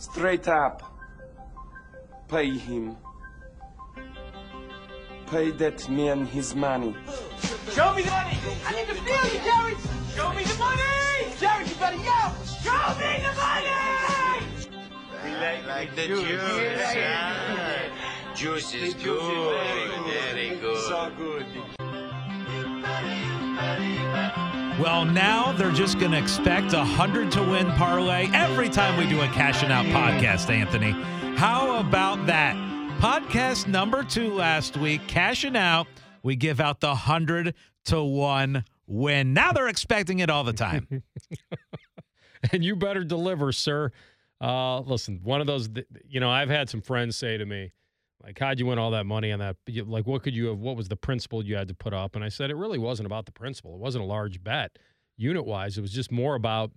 Straight up. Pay him. Pay that man his money. Show me the money! I need to feel you, Jared! Show me the money! Jared, you better yell! Show me the money! like, like the juice. ah. Juice is good. Very good. So good. Well, now they're just going to expect a hundred to win parlay every time we do a cashing out podcast, Anthony. How about that? Podcast number two last week, cashing out. We give out the hundred to one win. Now they're expecting it all the time. and you better deliver, sir. Uh, listen, one of those, you know, I've had some friends say to me, like, how'd you win all that money on that? Like, what could you have, what was the principal you had to put up? And I said, it really wasn't about the principal. It wasn't a large bet unit wise. It was just more about,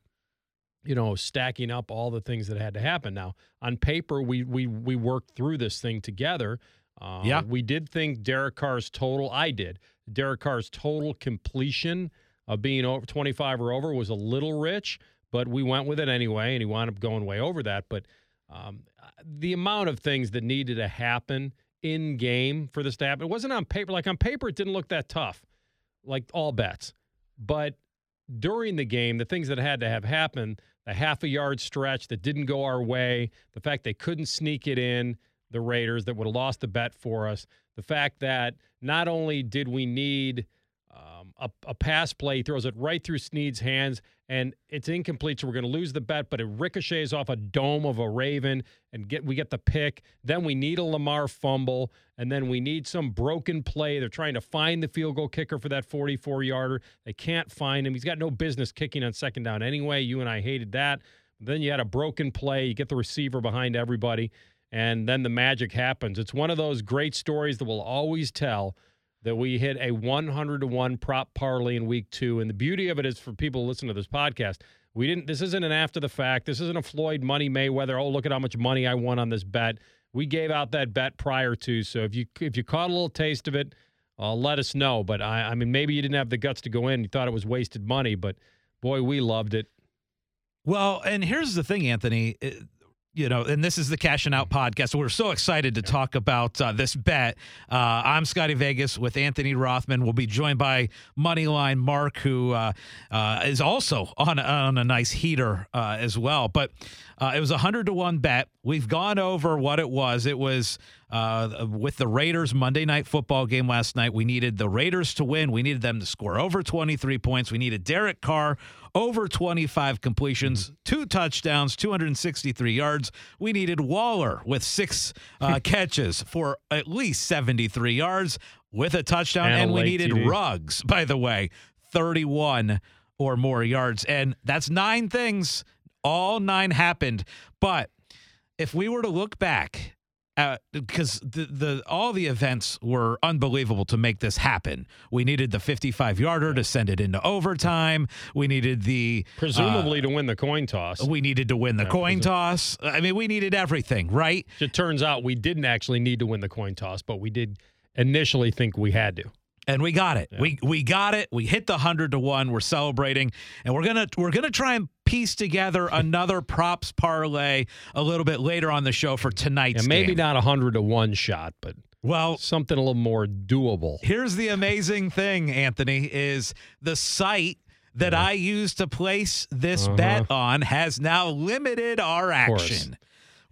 you know, stacking up all the things that had to happen. Now, on paper, we, we, we worked through this thing together. Uh, Yeah. We did think Derek Carr's total, I did, Derek Carr's total completion of being over 25 or over was a little rich, but we went with it anyway, and he wound up going way over that. But um, the amount of things that needed to happen in game for to happen, it wasn't on paper. Like on paper, it didn't look that tough, like all bets. But during the game, the things that had to have happened, the half a yard stretch that didn't go our way, the fact they couldn't sneak it in, the Raiders that would have lost the bet for us, the fact that not only did we need a, a pass play, he throws it right through Snead's hands, and it's incomplete, so we're going to lose the bet. But it ricochets off a dome of a Raven, and get we get the pick. Then we need a Lamar fumble, and then we need some broken play. They're trying to find the field goal kicker for that 44 yarder. They can't find him. He's got no business kicking on second down anyway. You and I hated that. Then you had a broken play. You get the receiver behind everybody, and then the magic happens. It's one of those great stories that we'll always tell that we hit a 100 to 1 prop parlay in week two. And the beauty of it is for people who listen to this podcast, we didn't, this isn't an after the fact. This isn't a Floyd Money Mayweather. Oh, look at how much money I won on this bet. We gave out that bet prior to. So if you, if you caught a little taste of it, uh, let us know. But I, I mean, maybe you didn't have the guts to go in. You thought it was wasted money, but boy, we loved it. Well, and here's the thing, Anthony. You know, and this is the Cashing Out podcast. We're so excited to talk about uh, this bet. Uh, I'm Scotty Vegas with Anthony Rothman. We'll be joined by Moneyline Mark, who uh, uh, is also on on a nice heater uh, as well. But uh, it was a hundred to one bet. We've gone over what it was. It was uh, with the Raiders Monday night football game last night. We needed the Raiders to win. We needed them to score over 23 points. We needed Derek Carr over 25 completions, two touchdowns, 263 yards. We needed Waller with six uh, catches for at least 73 yards with a touchdown. And And, we needed TD. Ruggs, by the way, 31 or more yards. And that's nine things. All nine happened. But if we were to look back uh, because the, the all the events were unbelievable to make this happen. We needed the 55 yarder to send it into overtime. We needed the Presumably to win the coin toss. uh, we needed to win the Yeah, coin toss. I mean, we needed everything, right? It turns out we didn't actually need to win the coin toss, but we did initially think we had to. And we got it. We we got it. We hit the hundred to one. We're celebrating, and we're gonna we're gonna try and piece together another props parlay a little bit later on the show for tonight's And maybe game. not a hundred to one shot, but Well, something a little more doable. Here's the amazing thing, Anthony, is the site that I used to place this Uh-huh. bet on has now limited our action.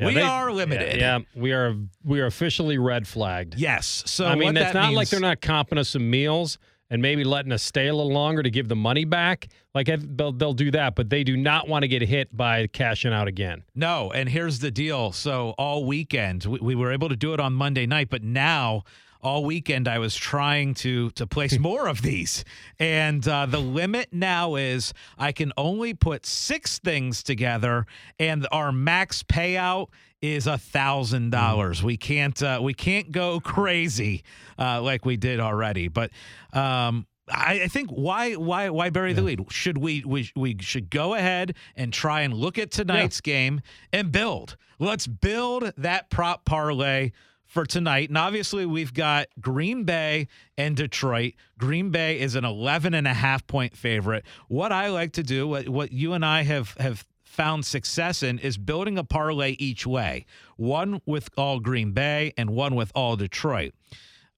Yeah, we they- are limited. Yeah, yeah, we are. We are officially red flagged. Yes. So I mean, it's not like they're not comping us some meals and maybe letting us stay a little longer to give the money back. Like they'll, they'll do that, but they do not want to get hit by cashing out again. No, and here's the deal. So all weekend we, we were able to do it on Monday night, but now all weekend I was trying to to place more of these, and uh, the limit now is I can only put six things together, and our max payout is a thousand dollars. We can't uh, we can't go crazy uh, like we did already, but. Um, I, I think why why why bury the lead? Should we we we should go ahead and try and look at tonight's game and build. Let's build that prop parlay for tonight. And obviously we've got Green Bay and Detroit. Green Bay is an 11 and a half point favorite. What I like to do, what, what you and I have have found success in is building a parlay each way one with all Green Bay and one with all Detroit.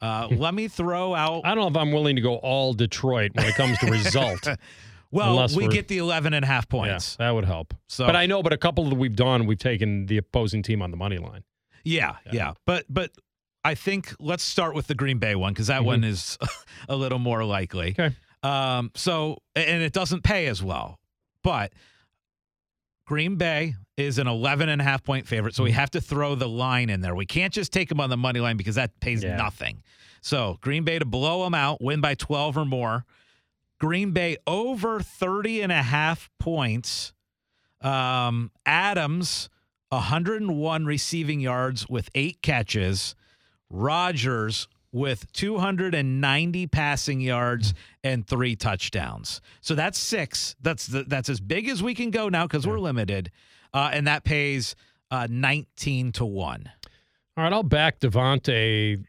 Uh, let me throw out. I don't know if I'm willing to go all Detroit when it comes to result. Well, unless we get the 11 and a half yeah, points. that would help. So- but I know, but a couple that we've done, we've taken the opposing team on the money line. Yeah, yeah. But but I think let's start with the Green Bay one because that one is a little more likely. Mm-hmm. Okay. Um, so and it doesn't pay as well. But Green Bay is an 11 and a half point favorite, so we have to throw the line in there. We can't just take them on the money line because that pays Yeah. nothing. So Green Bay to blow them out, win by 12 or more. Green Bay over 30 and a half points. Um, Adams 101 receiving yards with 8 catches. Rodgers with 290 passing yards and 3 touchdowns. So that's 6. That's the, that's as big as we can go now cuz we're limited. Uh, and that pays uh, 19 to 1. All right, I'll back Davante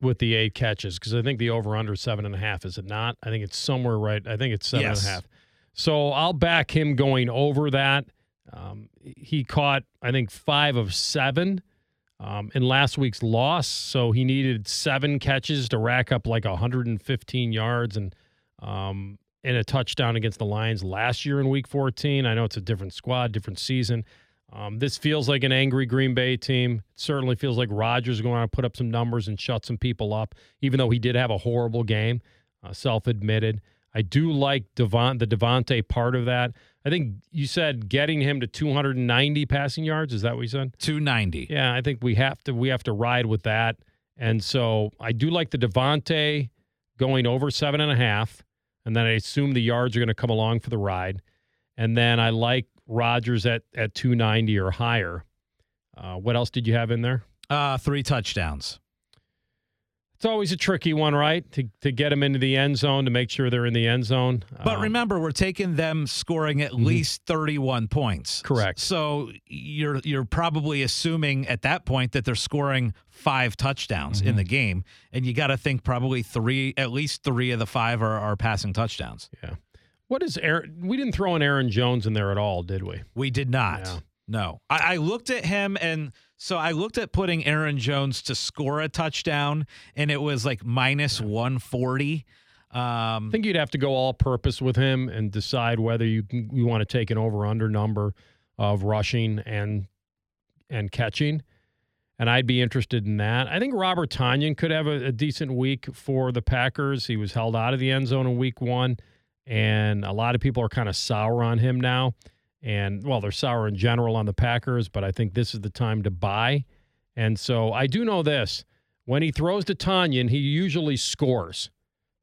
with the eight catches because I think the over under seven and a half. Is it not? I think it's somewhere right. I think it's seven and a half. So I'll back him going over that. Um, he caught, I think, five of seven um, in last week's loss. So he needed seven catches to rack up like 115 yards and um, and a touchdown against the Lions last year in Week 14. I know it's a different squad, different season. Um, this feels like an angry Green Bay team. It certainly feels like Rodgers going to put up some numbers and shut some people up, even though he did have a horrible game, uh, self-admitted. I do like Devon, the Davante part of that. I think you said getting him to 290 passing yards. Is that what you said? 290. Yeah, I think we have to we have to ride with that. And so I do like the Davante going over seven and a half, and then I assume the yards are going to come along for the ride. And then I like Rodgers at at 290 or higher. Uh, what else did you have in there? Uh, 3 touchdowns. It's always a tricky one, right? To to get them into the end zone to make sure they're in the end zone. But Um, remember, we're taking them scoring at least 31 points. Correct. So you're you're probably assuming at that point that they're scoring five touchdowns in the game, and you got to think probably three, at least three of the five are, are passing touchdowns. yeah. What is Aaron? We didn't throw in Aaron Jones in there at all, did we? We did not. Yeah. No, I, I looked at him and. So I looked at putting Aaron Jones to score a touchdown, and it was like minus 140. Um, I think you'd have to go all purpose with him and decide whether you can, you want to take an over under number of rushing and and catching. And I'd be interested in that. I think Robert Tonyan could have a, a decent week for the Packers. He was held out of the end zone in week one, and a lot of people are kind of sour on him now. And well, they're sour in general on the Packers, but I think this is the time to buy. And so I do know this: when he throws to Tonyan, he usually scores.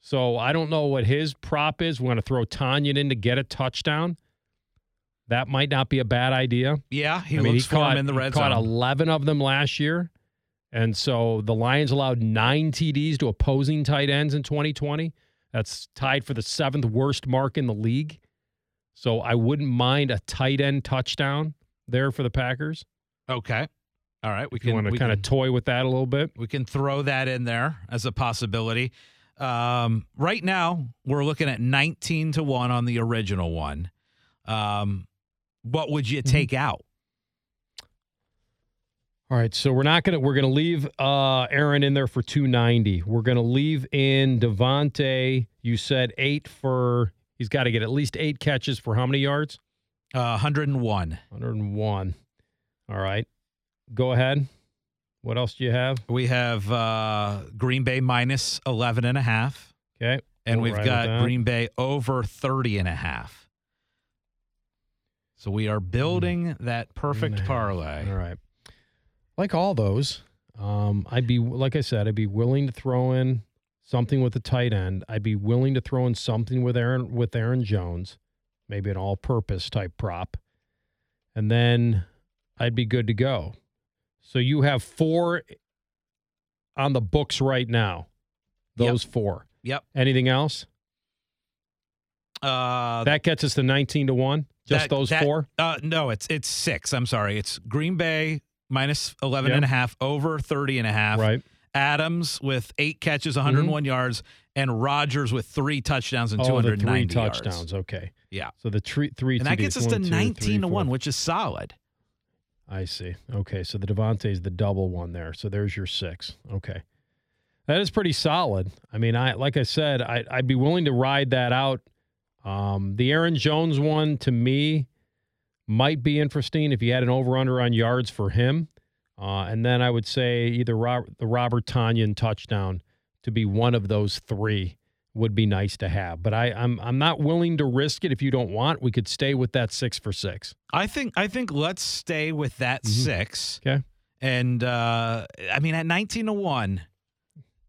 So I don't know what his prop is. We're going to throw Tonyan in to get a touchdown. That might not be a bad idea. yeah, he I mean, looks for caught, him in the he red caught zone. 11 of them last year. And so the Lions allowed nine TDs to opposing tight ends in 2020. That's tied for the seventh worst mark in the league. So I wouldn't mind a tight end touchdown there for the Packers. Okay. All right. We If you can want to we kind of toy with that a little bit. We can throw that in there as a possibility. Um, right now, we're looking at 19 to 1 on the original one. Um, what would Mm-hmm. you take out? All right, so we're not gonna we're gonna leave uh, Aaron in there for two ninety. We're gonna leave in Davante. You said eight for. He's got to get at least eight catches for how many yards? Uh, 101. Hundred and one. All right, go ahead. What else do you have? We have uh, Green Bay minus 11 and a half. Okay, And We'll we've got. Green Bay over 30 and a half. So we are building that perfect parlay. All right. Like all those, um, I'd be like I said, I'd be willing to throw in something with the tight end. I'd be willing to throw in something with Aaron with Aaron Jones, maybe an all-purpose type prop, and then I'd be good to go. So you have four on the books right now. Yep. Those four. Yep. Anything else? Uh, That gets us to nineteen to one. Just That- those that- four. Uh, no, it's it's six. I'm sorry. It's Green Bay minus 11 Yeah. and a half, over 30 and a half. Right. Adams with eight catches, 101 yards, and Rodgers with three touchdowns and Mm-hmm. Oh, the 290 three yards. touchdowns. Okay. Yeah. So the tre- three And that TDs, gets us to two, 19 three, to 1, which is solid. I see. Okay, so the Davante is the double one there. So there's your six. Okay, that is pretty solid. I mean, I like I said, I, I'd be willing to ride that out. Um, the Aaron Jones one to me might be interesting if you had an over under on yards for him, uh, and then I would say either Rob, the Robert Tonyan touchdown to be one of those three would be nice to have. But I, I'm I'm not willing to risk it if you don't want. We could stay with that six for six. I think I think let's stay with that Mhm. 6. Okay. And uh I mean at 19 to 1,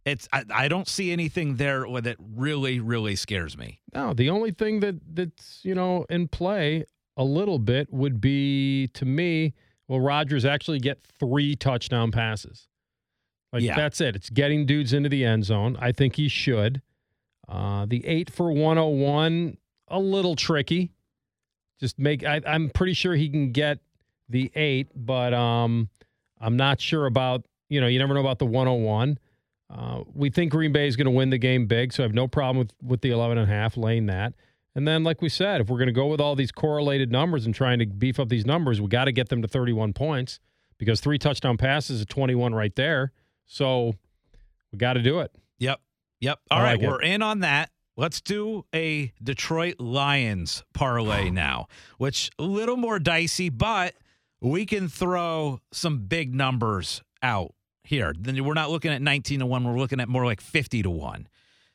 it's I, I don't see anything there that really really scares me. No, the only thing that that's you know in play a little bit would be to me, will Rodgers actually get three touchdown passes? Like Yeah. that's it. It's getting dudes into the end zone. I think he should. Uh, the eight for one hundred one, a little tricky. Just make. I, I'm pretty sure he can get the eight, but um, I'm not sure about. You know, you never know about the 101. Uh, we think Green Bay is going to win the game big, so I have no problem with, with the 11 and a half, laying that. And then, like we said, if we're going to go with all these correlated numbers and trying to beef up these numbers, we got to get them to 31 points because three touchdown passes is 21 right there. So we got to do it. Yep. Yep. All I right, like we're in on that. Let's do a Detroit Lions parlay now, which a little more dicey, but we can throw some big numbers out here. Then we're not looking at 19 to 1, we're looking at more like 50 to 1.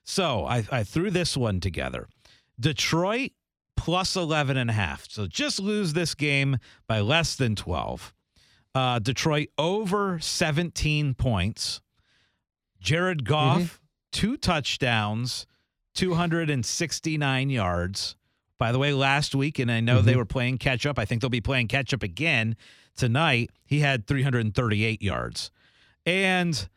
So I, I threw this one together. Detroit plus 11 and a half. So just lose this game by less than 12. Uh, Detroit over 17 points. Jared Goff, two touchdowns, 269 yards. By the way, last week, and I know they were playing catch up. I think they'll be playing catch up again tonight. He had 338 yards. And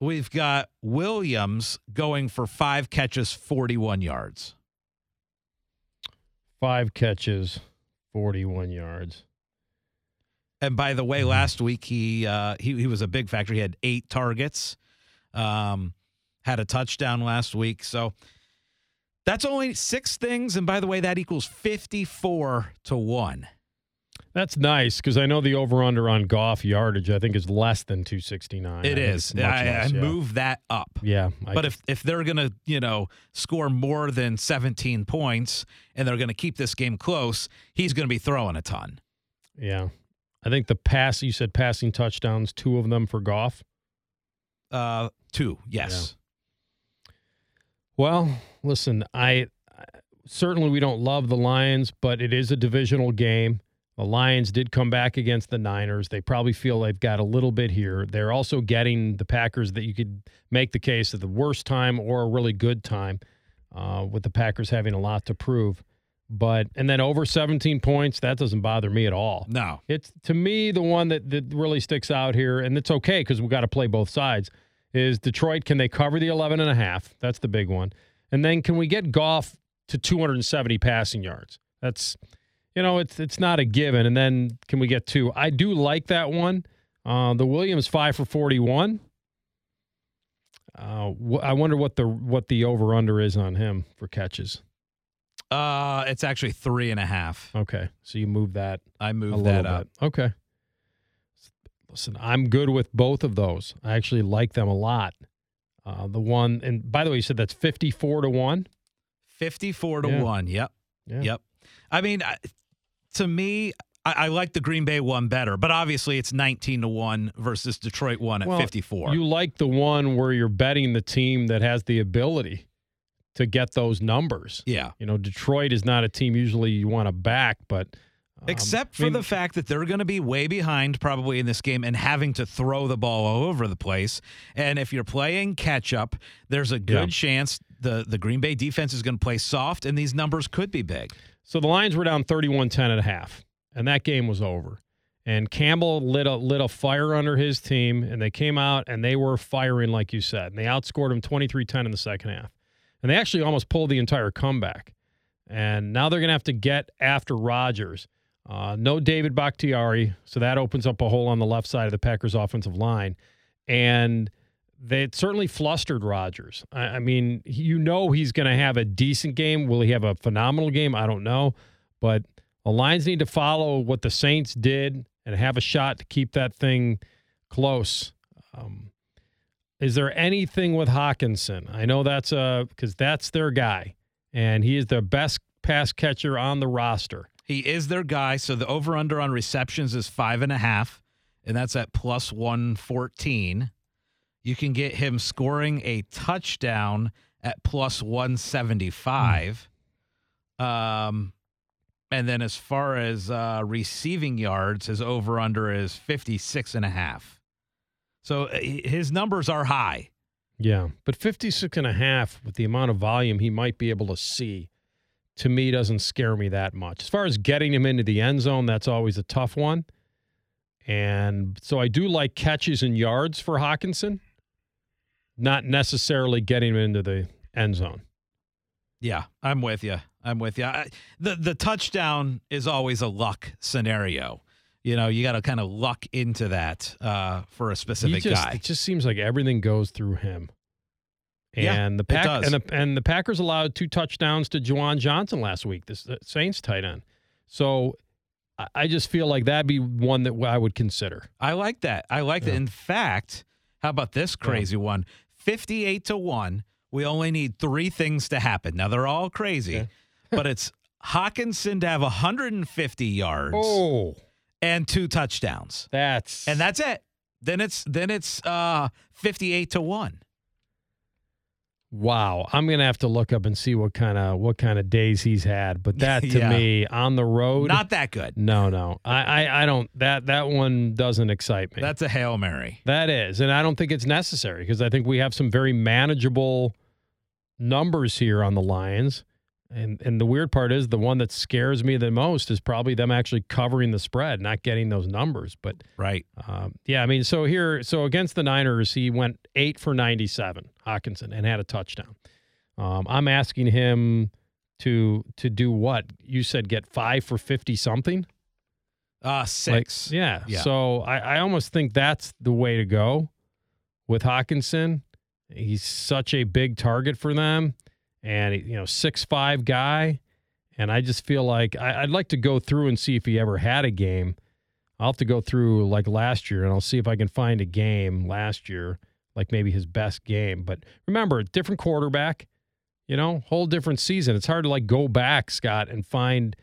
we've got Williams going for five catches, 41 yards. Five catches, 41 yards. And by the way, last week he uh, he he was a big factor. He had eight targets, um, had a touchdown last week. So that's only six things. And by the way, that equals fifty-four to one. That's nice because I know the over under on Goff yardage, I think, is less than 269. It I is. it's much I, I yeah. moved that up. Yeah. I But if if they're gonna you know score more than seventeen points and they're gonna keep this game close, he's gonna be throwing a ton. Yeah. I think the pass, you said passing touchdowns, two of them for Goff. Uh, two, yes. Well, listen, I I- certainly we don't love the Lions, but it is a divisional game. The Lions did come back against the Niners. They probably feel they've got a little bit here. They're also getting the Packers that you could make the case at the worst time or a really good time, uh, with the Packers having a lot to prove. But and then over 17 points, that doesn't bother me at all. No, It's to me the one that, that really sticks out here, and it's okay because we got to play both sides. Is Detroit can they cover the 11 and a half? That's the big one. And then can we get Goff to 270 passing yards? That's you know it's it's not a given. And then can we get two? I do like that one. Uh, the Williams five for 41. Uh, wh- I wonder what the what the over under is on him for catches. uh, it's actually three and a half. Okay, so you move that I move that bit. up. Okay. Listen, I'm good with both of those. I actually like them a lot. Uh, the one, and by the way, you said that's 54 to 1. 54 to Yeah. 1. Yep. Yeah. Yep. I mean, to me, I, I like the Green Bay one better, but obviously it's 19 to 1 versus Detroit 1 at Well, 54. You like the one where you're betting the team that has the ability to get those numbers. yeah. You know, Detroit is not a team usually you want to back, but. um, Except I for mean, the fact that they're going to be way behind probably in this game and having to throw the ball all over the place. And if you're playing catch up, there's a good Yeah. chance the, the Green Bay defense is going to play soft and these numbers could be big. So the Lions were down 31 10 and a half, and that game was over. And Campbell lit a, lit a fire under his team, and they came out and they were firing, like you said. And they outscored them 23 10 in the second half. And they actually almost pulled the entire comeback. And now they're going to have to get after Rodgers. Uh, no David Bakhtiari, so that opens up a hole on the left side of the Packers' offensive line. And they certainly flustered Rodgers. I, I mean, you know he's going to have a decent game. Will he have a phenomenal game? I don't know, but the Lions need to follow what the Saints did and have a shot to keep that thing close. Um, is there anything with Hockenson? I know that's a because that's their guy, and he is the best pass catcher on the roster. He is their guy. So the over under on receptions is five and a half, and that's at plus 114. You can get him scoring a touchdown at plus 175. Um, and then as far as uh, receiving yards, his over under is 56 and a half. So uh, his numbers are high. Yeah, but 56 and a half with the amount of volume he might be able to see to me doesn't scare me that much. As far as getting him into the end zone, that's always a tough one. And so I do like catches and yards for Hockenson, not necessarily getting him into the end zone. Yeah, I'm with you. I'm with you. I, the the touchdown is always a luck scenario. You know, you got to kind of luck into that uh, for a specific just, guy. It just seems like everything goes through him. And Yeah, the it pack does. and the, and the Packers allowed two touchdowns to Juwan Johnson last week, this the Saints tight end. So I, I just feel like that'd be one that I would consider. I like that. I like that. In fact, how about this crazy one? 58 to 1. We only need three things to happen. Now, they're all crazy, Yeah. but it's Hockenson to have 150 yards Oh, and two touchdowns. that's And that's it. Then it's then it's uh 58 to 1. Wow. I'm gonna have to look up and see what kind of what kind of days he's had. But that to Yeah. me on the road, Not that good. no, no. I, I I don't that that one doesn't excite me. That's a Hail Mary. That is, and I don't think it's necessary because I think we have some very manageable numbers here on the Lions. And and the weird part is the one that scares me the most is probably them actually covering the spread, not getting those numbers. But Right. um, yeah, I mean, so here, so against the Niners, he went eight for ninety-seven, Hockenson, and had a touchdown. Um, I'm asking him to to do what you said, get five for fifty something. Uh Like, 6. yeah. Yeah. So I, I almost think that's the way to go with Hockenson. He's such a big target for them, and you know, six five guy. And I just feel like I, I'd like to go through and see if he ever had a game. I'll have to go through like last year, and I'll see if I can find a game last year, like maybe his best game. But remember, different quarterback, you know, whole different season. It's hard to like go back, Scott, and find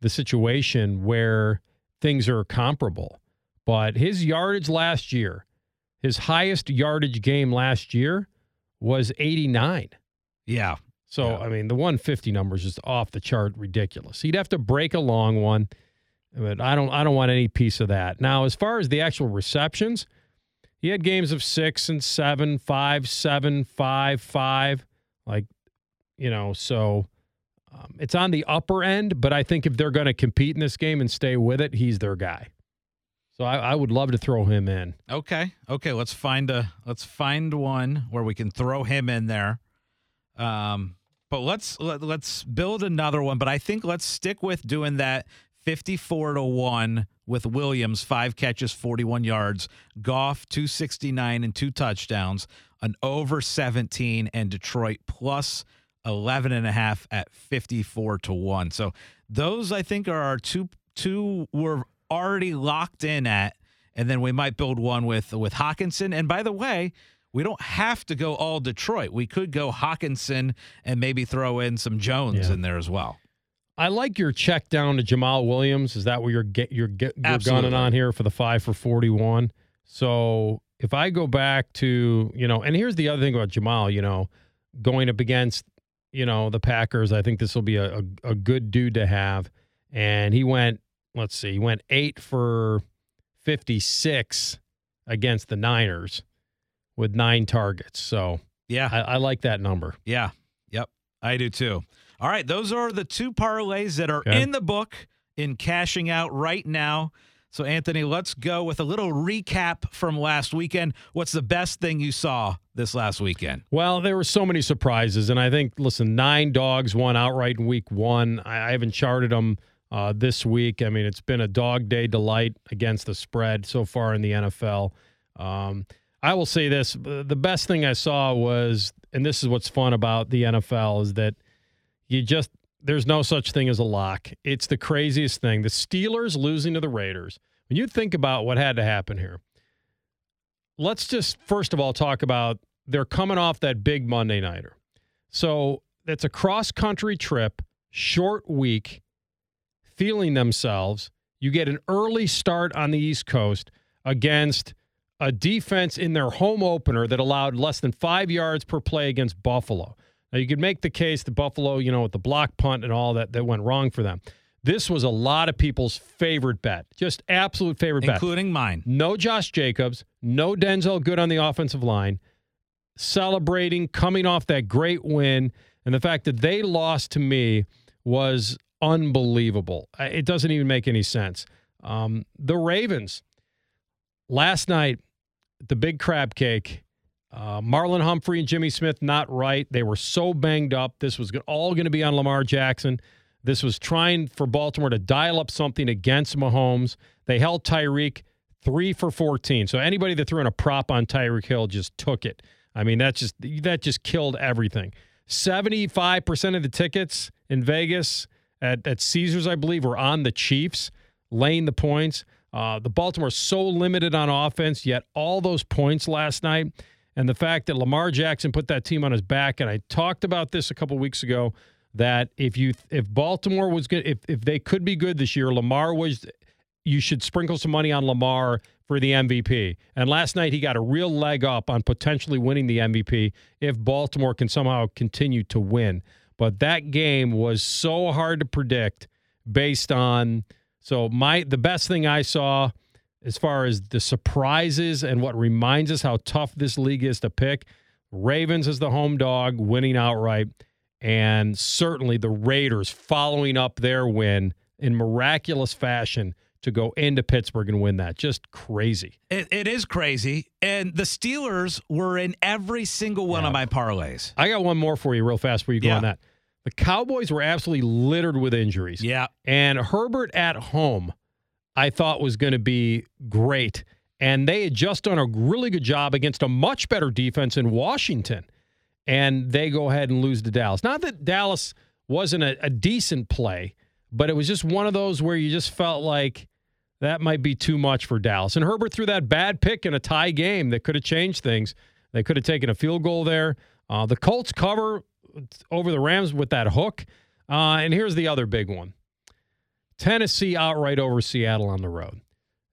the situation where things are comparable. But his yardage last year, his highest yardage game last year was 89. Yeah. So, Yeah. I mean, the 150 number is just off the chart ridiculous. He'd have to break a long one, but I don't I don't want any piece of that. Now, as far as the actual receptions, he had games of six and seven, five, seven, five, five. Like, you know, so um, it's on the upper end, but I think if they're going to compete in this game and stay with it, he's their guy. So I, I would love to throw him in. Okay. Okay. Let's find a let's find one where we can throw him in there. Um, but let's let, let's build another one. But I think let's stick with doing that fifty-four to one with Williams, five catches, forty-one yards. Goff, two sixty-nine and two touchdowns. An over seventeen and Detroit plus 11 and a half at 54 to 1. So those I think are our two two we're already locked in at and then we might build one with with Hockenson and by the way, we don't have to go all Detroit. We could go Hockenson and maybe throw in some Jones Yeah. in there as well. I like your check down to Jamaal Williams. Is that what you're get you're get you're Absolutely. gunning on here for the five for forty one? So if I go back to you know, and here's the other thing about Jamaal, you know, going up against you know the Packers, I think this will be a, a, a good dude to have. And he went, let's see, he went eight for fifty six against the Niners with nine targets. So Yeah. I, I like that number. Yeah. Yep. I do too. All right. Those are the two parlays that are Okay. in the book in cashing out right now. So, Anthony, let's go with a little recap from last weekend. What's the best thing you saw this last weekend? Well, there were so many surprises, and I think listen, nine dogs won outright in week one. I, I haven't charted them uh, this week. I mean, it's been a dog day delight against the spread so far in the NFL. Um, I will say this: the best thing I saw was, and this is what's fun about the NFL is that you just there's no such thing as a lock. It's the craziest thing. The Steelers losing to the Raiders. When you think about what had to happen here, let's just first of all talk about they're coming off that big Monday nighter. So it's a cross country trip, short week, feeling themselves. You get an early start on the East Coast against a defense in their home opener that allowed less than five yards per play against Buffalo. Now you could make the case that Buffalo, you know, with the block punt and all that that went wrong for them. This was a lot of people's favorite bet, just absolute favorite bet. including mine. No Josh Jacobs, no Denzelle Good on the offensive line, celebrating, coming off that great win. And the fact that they lost to me was unbelievable. It doesn't even make any sense. Um, the Ravens, last night, the big crab cake. Uh, Marlon Humphrey and Jimmy Smith not right. They were so banged up. This was all going to be on Lamar Jackson. This was trying for Baltimore to dial up something against Mahomes. They held Tyreek three for 14. So anybody that threw in a prop on Tyreek Hill just took it. I mean, that just that just killed everything. 75% of the tickets in Vegas at, at Caesars, I believe, were on the Chiefs, laying the points. Uh, the Baltimore's so limited on offense, yet all those points last night. And the fact that Lamar Jackson put that team on his back, and I talked about this a couple weeks ago, that if you if Baltimore was good, if if they could be good this year, Lamar was you should sprinkle some money on Lamar for the MVP. And last night he got a real leg up on potentially winning the MVP if Baltimore can somehow continue to win. But that game was so hard to predict based on so my the best thing I saw as far as the surprises and what reminds us how tough this league is to pick, Ravens as the home dog winning outright and certainly the Raiders following up their win in miraculous fashion to go into Pittsburgh and win that. Just crazy. It, it is crazy. And the Steelers were in every single one Yeah. of my parlays. I got one more for you real fast before you go Yeah. on that. The Cowboys were absolutely littered with injuries. Yeah. And Herbert at home, I thought was going to be great. And they had just done a really good job against a much better defense in Washington. And they go ahead and lose to Dallas. Not that Dallas wasn't a, a decent play, but it was just one of those where you just felt like that might be too much for Dallas. And Herbert threw that bad pick in a tie game that could have changed things. They could have taken a field goal there. Uh, the Colts cover over the Rams with that hook. Uh, and here's the other big one Tennessee outright over Seattle on the road.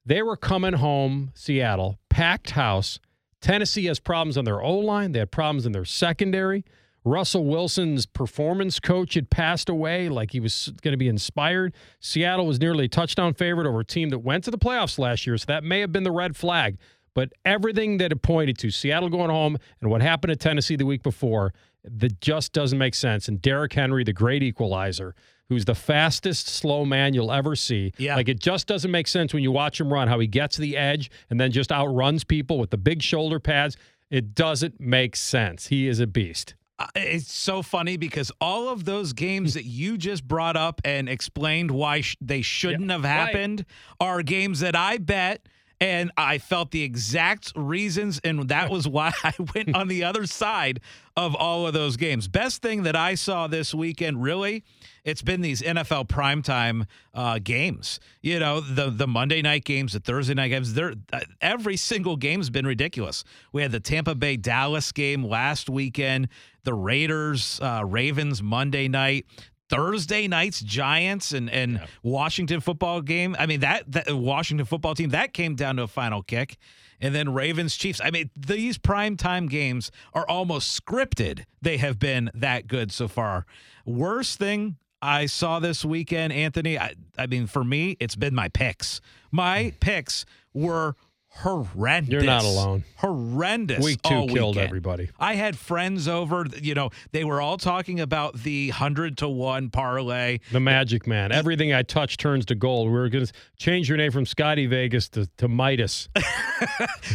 They were coming home, Seattle, packed house. Tennessee has problems on their O line, they had problems in their secondary. Russell Wilson's performance coach had passed away, like he was going to be inspired. Seattle was nearly a touchdown favorite over a team that went to the playoffs last year, so that may have been the red flag. But everything that it pointed to, Seattle going home and what happened to Tennessee the week before, that just doesn't make sense. And Derrick Henry, the great equalizer, who's the fastest slow man you'll ever see. Yeah. Like it just doesn't make sense when you watch him run, how he gets the edge and then just outruns people with the big shoulder pads. It doesn't make sense. He is a beast. Uh, It's so funny because all of those games that you just brought up and explained why sh- they shouldn't have right. happened are games that I bet and I felt the exact reasons and that was why I went on the other side of all of those games. Best thing that I saw this weekend really it's been these NFL primetime uh, games. You know, the the Monday night games, the Thursday night games. They're, uh, every single game's been ridiculous. We had the Tampa Bay Dallas game last weekend, the Raiders uh, Ravens Monday night. Thursday night's Giants and, and Washington football game. I mean that that Washington football team that came down to a final kick, and then Ravens Chiefs. I mean these primetime games are almost scripted. They have been that good so far. Worst thing I saw this weekend, Anthony. I, I mean for me, it's been my picks. My hmm. picks were horrendous. You're not alone. Horrendous. Week two killed weekend. everybody. I had friends over, you know, they were all talking about the 100 to 1 parlay. The magic man. Everything I touch turns to gold. We are going to change your name from Scotty Vegas to, to Midas.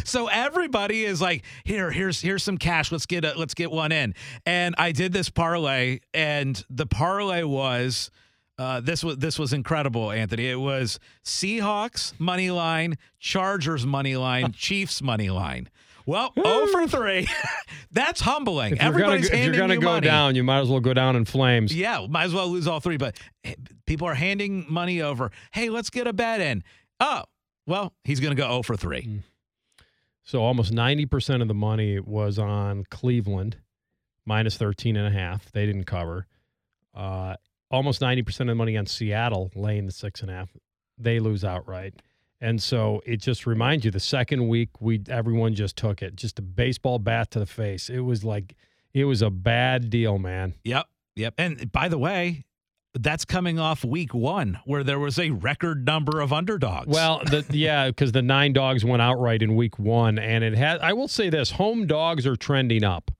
So everybody is like, "Here, here's here's some cash. Let's get a, let's get one in." And I did this parlay and the parlay was uh, this was this was incredible, Anthony. It was Seahawks money line, Chargers money line, Chiefs money line. Well, 0 for 3. That's humbling. If you're gonna, Everybody's if you're gonna you go money. down, you might as well go down in flames. Yeah, might as well lose all three. But eh, people are handing money over. Hey, let's get a bet in. Oh, well, he's going to go 0 for 3. So almost 90% of the money was on Cleveland, minus 13 and a half. They didn't cover. Uh, almost 90% of the money on Seattle, laying the six and a half. They lose outright. And so it just reminds you the second week we everyone just took it. Just a baseball bat to the face. It was like it was a bad deal, man. Yep. Yep. And by the way, that's coming off week one where there was a record number of underdogs. Well, the, yeah, because the nine dogs went outright in week one, and it had. I will say this: home dogs are trending up.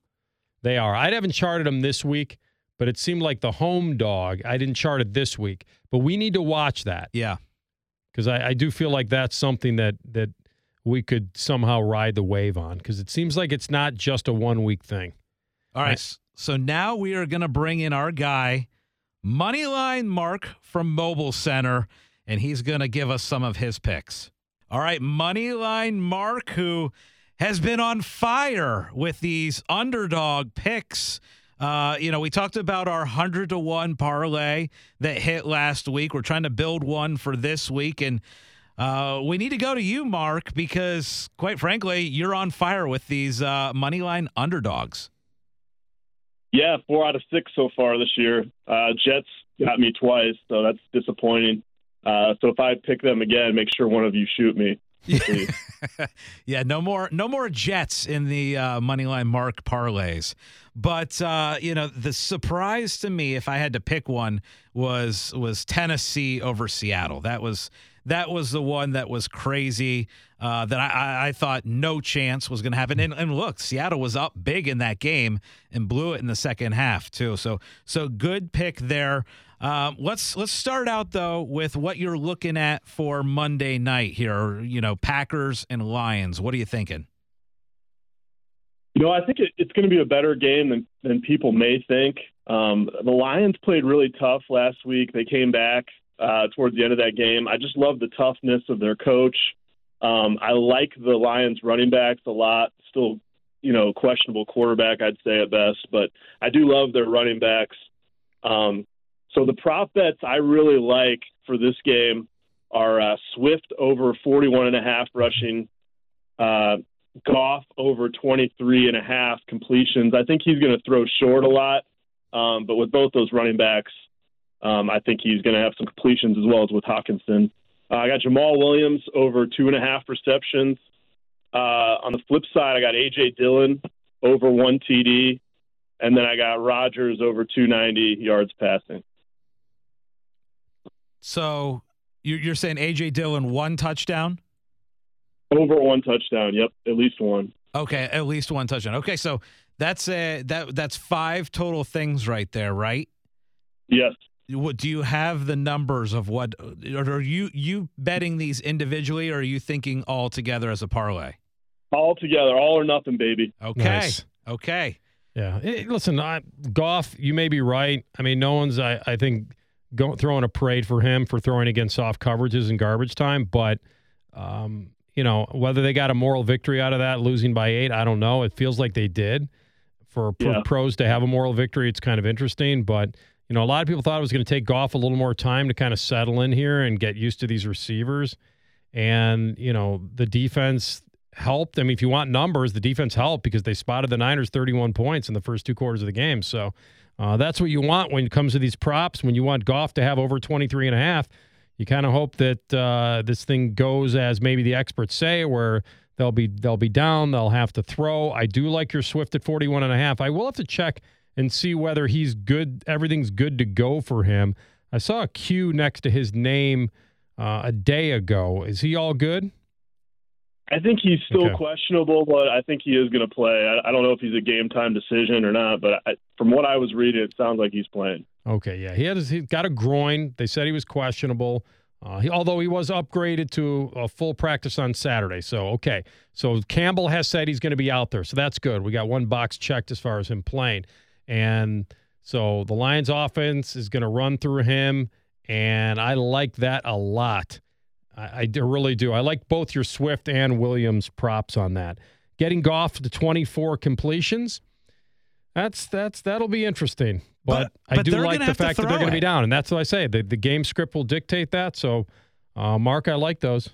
They are. I haven't charted them this week, but it seemed like the home dog. I didn't chart it this week, but we need to watch that yeah. because I, I do feel like that's something that that we could somehow ride the wave on because it seems like it's not just a one week thing. All right. S- So now we are going to bring in our guy, Moneyline Mark from Mobile Center, and he's going to give us some of his picks. All right. Moneyline Mark, who has been on fire with these underdog picks. Uh, you know, we talked about our 100 to 1 parlay that hit last week. We're trying to build one for this week. And uh, we need to go to you, Mark, because quite frankly, you're on fire with these uh, Moneyline underdogs. Yeah, four out of six so far this year. Uh, Jets got me twice, so that's disappointing. Uh, so if I pick them again, make sure one of you shoot me. yeah, no more, no more Jets in the uh, moneyline mark parlays. But uh, you know, the surprise to me, if I had to pick one, was was Tennessee over Seattle. That was that was the one that was crazy. Uh, that I, I, thought no chance was going to happen. And, and look, Seattle was up big in that game and blew it in the second half too. So so good pick there. Um, let's let's start out though with what you're looking at for Monday night here. You know, Packers and Lions. What are you thinking? You know, I think it, it's going to be a better game than, than people may think. Um, the Lions played really tough last week. They came back uh, towards the end of that game. I just love the toughness of their coach. Um, I like the Lions running backs a lot. Still, you know, questionable quarterback, I'd say at best, but I do love their running backs. Um, so the prop bets I really like for this game are uh, Swift over 41 and a half rushing, uh, Goff over 23 and a half completions. I think he's going to throw short a lot, um, but with both those running backs, um, I think he's going to have some completions as well as with Hockenson. Uh, I got Jamaal Williams over two and a half receptions. Uh, on the flip side, I got AJ Dillon over one TD, and then I got Rodgers over 290 yards passing. So you're, you're saying AJ Dillon one touchdown? Over one touchdown. Yep, at least one. Okay, at least one touchdown. Okay, so that's a that that's five total things right there, right? Yes. What do you have the numbers of what? Are you you betting these individually, or are you thinking all together as a parlay? All together, all or nothing, baby. Okay, Nice. okay. Yeah. Listen, I, Goff, you may be right. I mean, no one's, I, I think, go, throwing a parade for him for throwing against soft coverages and garbage time. But, um, you know, whether they got a moral victory out of that, losing by eight, I don't know. It feels like they did. For, Yeah. pros to have a moral victory, it's kind of interesting. But, you know, a lot of people thought it was going to take Goff a little more time to kind of settle in here and get used to these receivers. And, you know, the defense helped. I mean, if you want numbers, the defense helped because they spotted the Niners 31 points in the first two quarters of the game. So uh, that's what you want when it comes to these props. When you want Goff to have over 23 and a half, you kind of hope that uh, this thing goes as maybe the experts say, where they'll be they'll be down, they'll have to throw. I do like your Swift at 41 and a half. I will have to check and see whether he's good. Everything's good to go for him. I saw a Q next to his name uh, a day ago. Is he all good? I think he's still Okay. questionable, but I think he is going to play. I, I don't know if he's a game time decision or not, but I, from what I was reading, it sounds like he's playing. Okay, yeah, he had his, he got a groin. They said he was questionable. Uh, he, although he was upgraded to a full practice on Saturday. So okay, so Campbell has said he's going to be out there, so that's good. We got one box checked as far as him playing, and so the Lions' offense is going to run through him, and I like that a lot. I, I really do. I like both your Swift and Williams props on that. getting Goff to 24 completions. That's that's that'll be interesting. But, But- I but do like the fact that they're going to be down, and that's what I say. The the game script will dictate that. So, uh, Mark, I like those.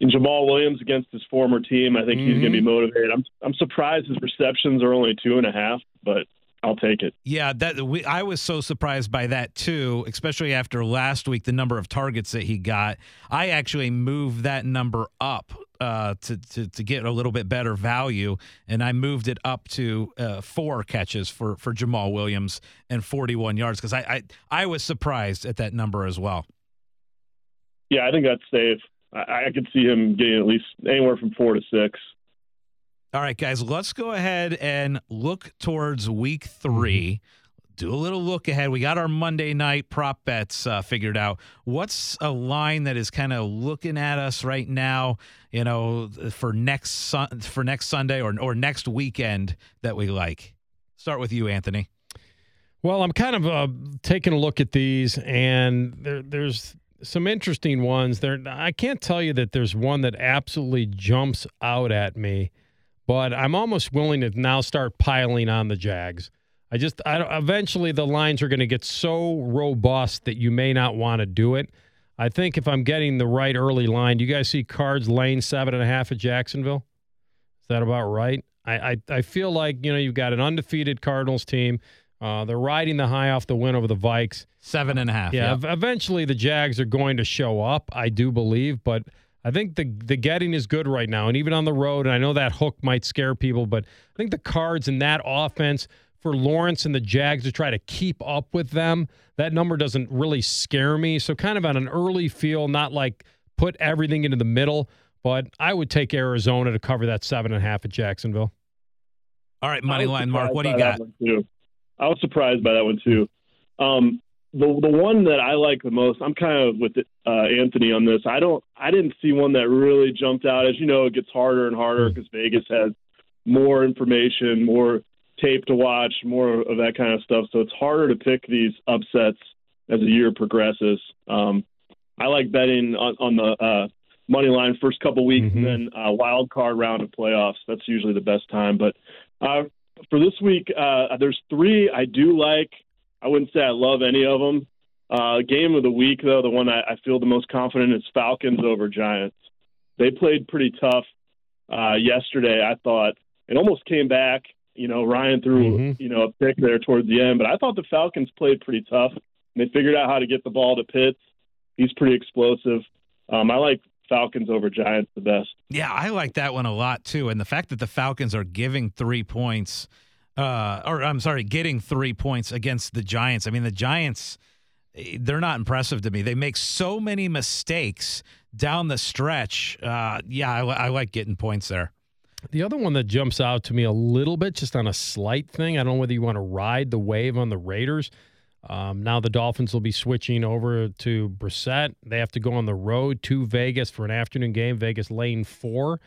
And Jamaal Williams against his former team, I think he's going to be motivated. I'm I'm surprised his receptions are only two and a half, but I'll take it. Yeah, that we, I was so surprised by that too, especially after last week, the number of targets that he got. I actually moved that number up uh, to, to to get a little bit better value, and I moved it up to uh, four catches for for Jamaal Williams and 41 yards because I, I I was surprised at that number as well. Yeah, I think that's safe. I, I could see him getting at least anywhere from four to six. All right, guys, let's go ahead and look towards week 3 Do a little look ahead. We got our Monday night prop bets uh, figured out. What's a line that is kind of looking at us right now? You know, for next for next Sunday or or next weekend that we like. Start with you, Anthony. Well, I'm kind of uh, taking a look at these, and there, there's some interesting ones. There, I can't tell you that there's one that absolutely jumps out at me, but I'm almost willing to now start piling on the Jags. I just, I, don't- eventually the lines are going to get so robust that you may not want to do it. I think if I'm getting the right early line, do you guys see Cards lane seven and a half at Jacksonville? Is that about right? I, I, I feel like you know you've got an undefeated Cardinals team. Uh, they're riding the high off the win over the Vikes. Seven and a half. Yeah, Yep. eventually the Jags are going to show up. I do believe, but I think the the getting is good right now, and even on the road. And I know that hook might scare people, but I think the Cards in that offense for Lawrence and the Jags to try to keep up with them, that number doesn't really scare me. So kind of on an early feel, not like put everything into the middle, but I would take Arizona to cover that seven and a half at Jacksonville. All right, money was line, Mark. What do you got? I was surprised by that one too. Um, the the one that I like the most, I'm kind of with uh, Anthony on this. I don't, I didn't see one that really jumped out. As you know, it gets harder and harder because Vegas has more information, more tape to watch, more of that kind of stuff. So it's harder to pick these upsets as the year progresses. Um, I like betting on, on the uh, money line first couple weeks, Mhm. and then uh, wild card round of playoffs. That's usually the best time. But uh, for this week, uh, there's three I do like. I wouldn't say I love any of them. Uh, game of the week, though, the one I, I feel the most confident is Falcons over Giants. They played pretty tough uh, yesterday. I thought it almost came back. You know, Ryan threw Mhm. you know a pick there towards the end, but I thought the Falcons played pretty tough. They figured out how to get the ball to Pitts. He's pretty explosive. Um, I like Falcons over Giants the best. Yeah, I like that one a lot too. And the fact that the Falcons are giving three points, uh, or I'm sorry, getting three points against the Giants. I mean, the Giants, they're not impressive to me. They make so many mistakes down the stretch. Uh, yeah, I, I like getting points there. The other one that jumps out to me a little bit, just on a slight thing, I don't know whether you want to ride the wave on the Raiders. Um, now the Dolphins will be switching over to Brissett. They have to go on the road to Vegas for an afternoon game. Vegas lane four.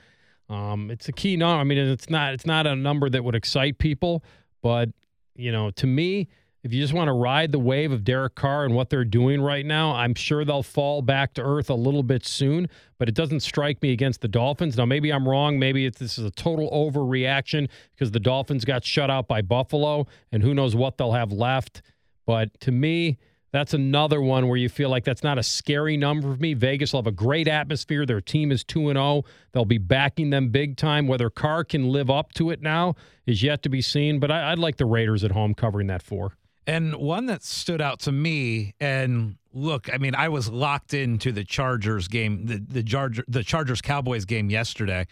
Um, it's a key number. I mean, it's not it's not a number that would excite people, but you know, to me, if you just want to ride the wave of Derek Carr and what they're doing right now, I'm sure they'll fall back to earth a little bit soon. But it doesn't strike me against the Dolphins. Now, maybe I'm wrong. Maybe this is a total overreaction because the Dolphins got shut out by Buffalo, and who knows what they'll have left. But to me, that's another one where you feel like that's not a scary number for me. Vegas will have a great atmosphere. Their team is 2 and 0. They'll be backing them big time. Whether Carr can live up to it now is yet to be seen, but I, I'd like the Raiders at home covering that 4. And one that stood out to me, and look, I mean, I was locked into the Chargers game, the the Charger, the Chargers Cowboys game yesterday,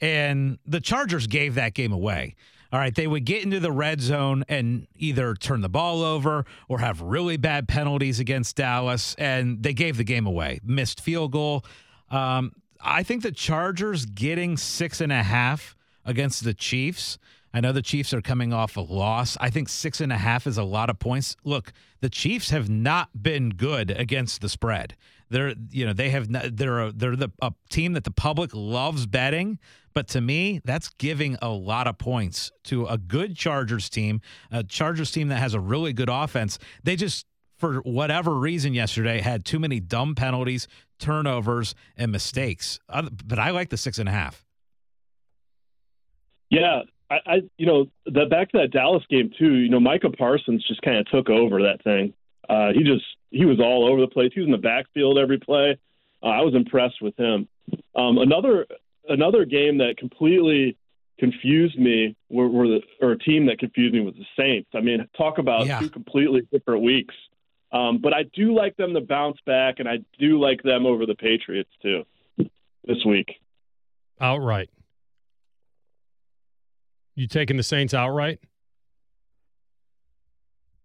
and the Chargers gave that game away. All right, they would get into the red zone and either turn the ball over or have really bad penalties against Dallas, and they gave the game away. Missed field goal. Um, I think the Chargers getting six and a half against the Chiefs. I know the Chiefs are coming off a loss. I think six and a half is a lot of points. Look, the Chiefs have not been good against the spread. They're, you know, they have not, they're a, they're the a team that the public loves betting, but to me, that's giving a lot of points to a good Chargers team, a Chargers team that has a really good offense. They just for whatever reason yesterday had too many dumb penalties, turnovers, and mistakes. But I like the six and a half. Yeah, I, I you know the back to that Dallas game too. You know, Micah Parsons just kind of took over that thing. Uh, he just he was all over the place. He was in the backfield every play. Uh, I was impressed with him. Um, another another game that completely confused me were, were the, or a team that confused me was the Saints. I mean, talk about Yeah. two completely different weeks. Um, but I do like them to bounce back, and I do like them over the Patriots too this week. Outright. You taking the Saints outright?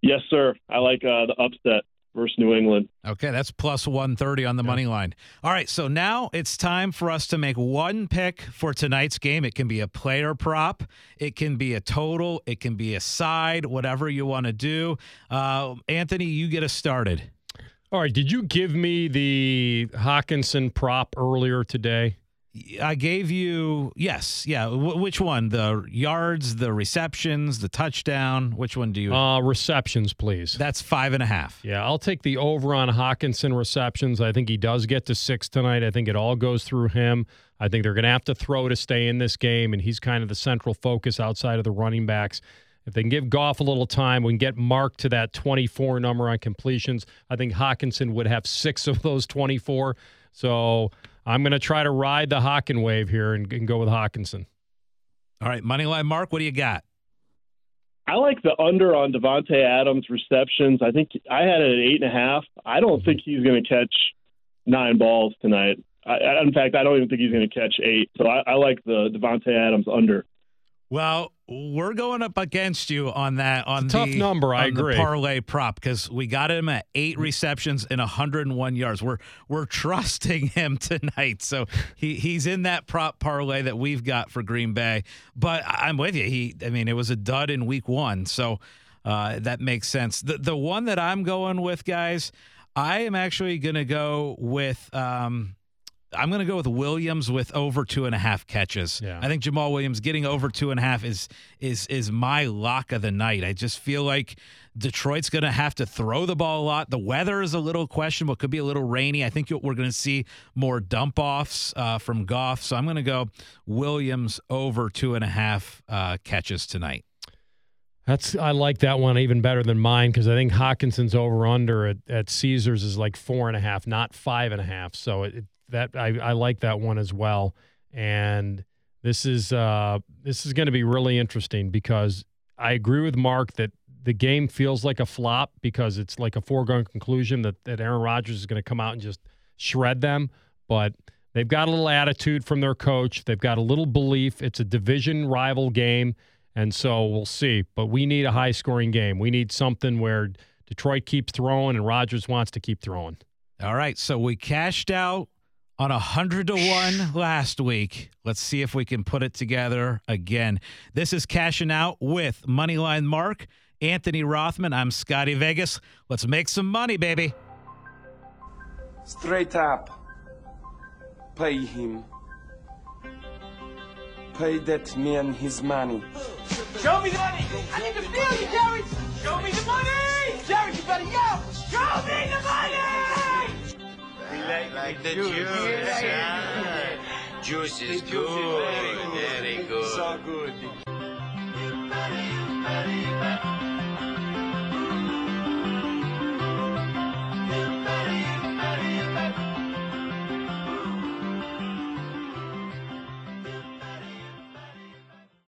Yes, sir. I like uh, the upset versus New England. Okay, that's plus 130 on the money line. All right, so now it's time for us to make one pick for tonight's game. It can be a player prop, it can be a total, it can be a side, whatever you want to do. Uh, Anthony, you get us started. All right. Did you give me the Hockenson prop earlier today? I gave you, yes, yeah. W- which one? The yards, the receptions, the touchdown? Which one do you? Uh, receptions, please. that's five and a half. Yeah, I'll take the over on Hockenson receptions. I think he does get to six tonight. I think it all goes through him. I think they're going to have to throw to stay in this game, and he's kind of the central focus outside of the running backs. If they can give Goff a little time, we can get Mark to that 24 number on completions. I think Hockenson would have six of those 24. So I'm going to try to ride the Hawkin wave here and, and go with Hockenson. All right, money line, Mark, what do you got? I like the under on Davante Adams receptions. I think I had it at eight and a half. I don't mm-hmm. think he's going to catch nine balls tonight. I, I- in fact, I don't even think he's going to catch eight. So I, I like the Davante Adams under. Well, we're going up against you on that. On It's a tough the, number, I the agree. parlay prop because we got him at eight receptions and 101 yards. We're we're trusting him tonight, so he he's in that prop parlay that we've got for Green Bay. But I'm with you. He, I mean, it was a dud in week one, so uh, that makes sense. The the one that I'm going with, guys, I am actually going to go with. Um, I'm going to go with Williams with over two and a half catches. Yeah. I think Jamaal Williams getting over two and a half is is is my lock of the night. I just feel like Detroit's going to have to throw the ball a lot. The weather is a little questionable. It could be a little rainy. I think we're going to see more dump offs uh, from Goff. So I'm going to go Williams over two and a half uh, catches tonight. That's I like that one even better than mine because I think Hockenson's over under at, at Caesars is like four and a half, not five and a half. So it, it- that I, I like that one as well. And this is uh, this is going to be really interesting because I agree with Mark that the game feels like a flop because it's like a foregone conclusion that, that Aaron Rodgers is going to come out and just shred them. But they've got a little attitude from their coach. They've got a little belief. It's a division rival game. And so we'll see. But we need a high scoring game. We need something where Detroit keeps throwing and Rodgers wants to keep throwing. All right, so we cashed out on a hundred to one last week. Let's see if we can put it together again. This is cashing out with Moneyline Mark, Anthony Rothman. I'm Scotty Vegas. Let's make some money, baby. Straight up. Pay him. Pay that man his money. Show me the money. I need to feel you, Jared. Show me the money. Jared, you better yell. Show me the money like, like the, the juice. juice. Yeah. Juice is the good. Juice is very good. Very good. So good.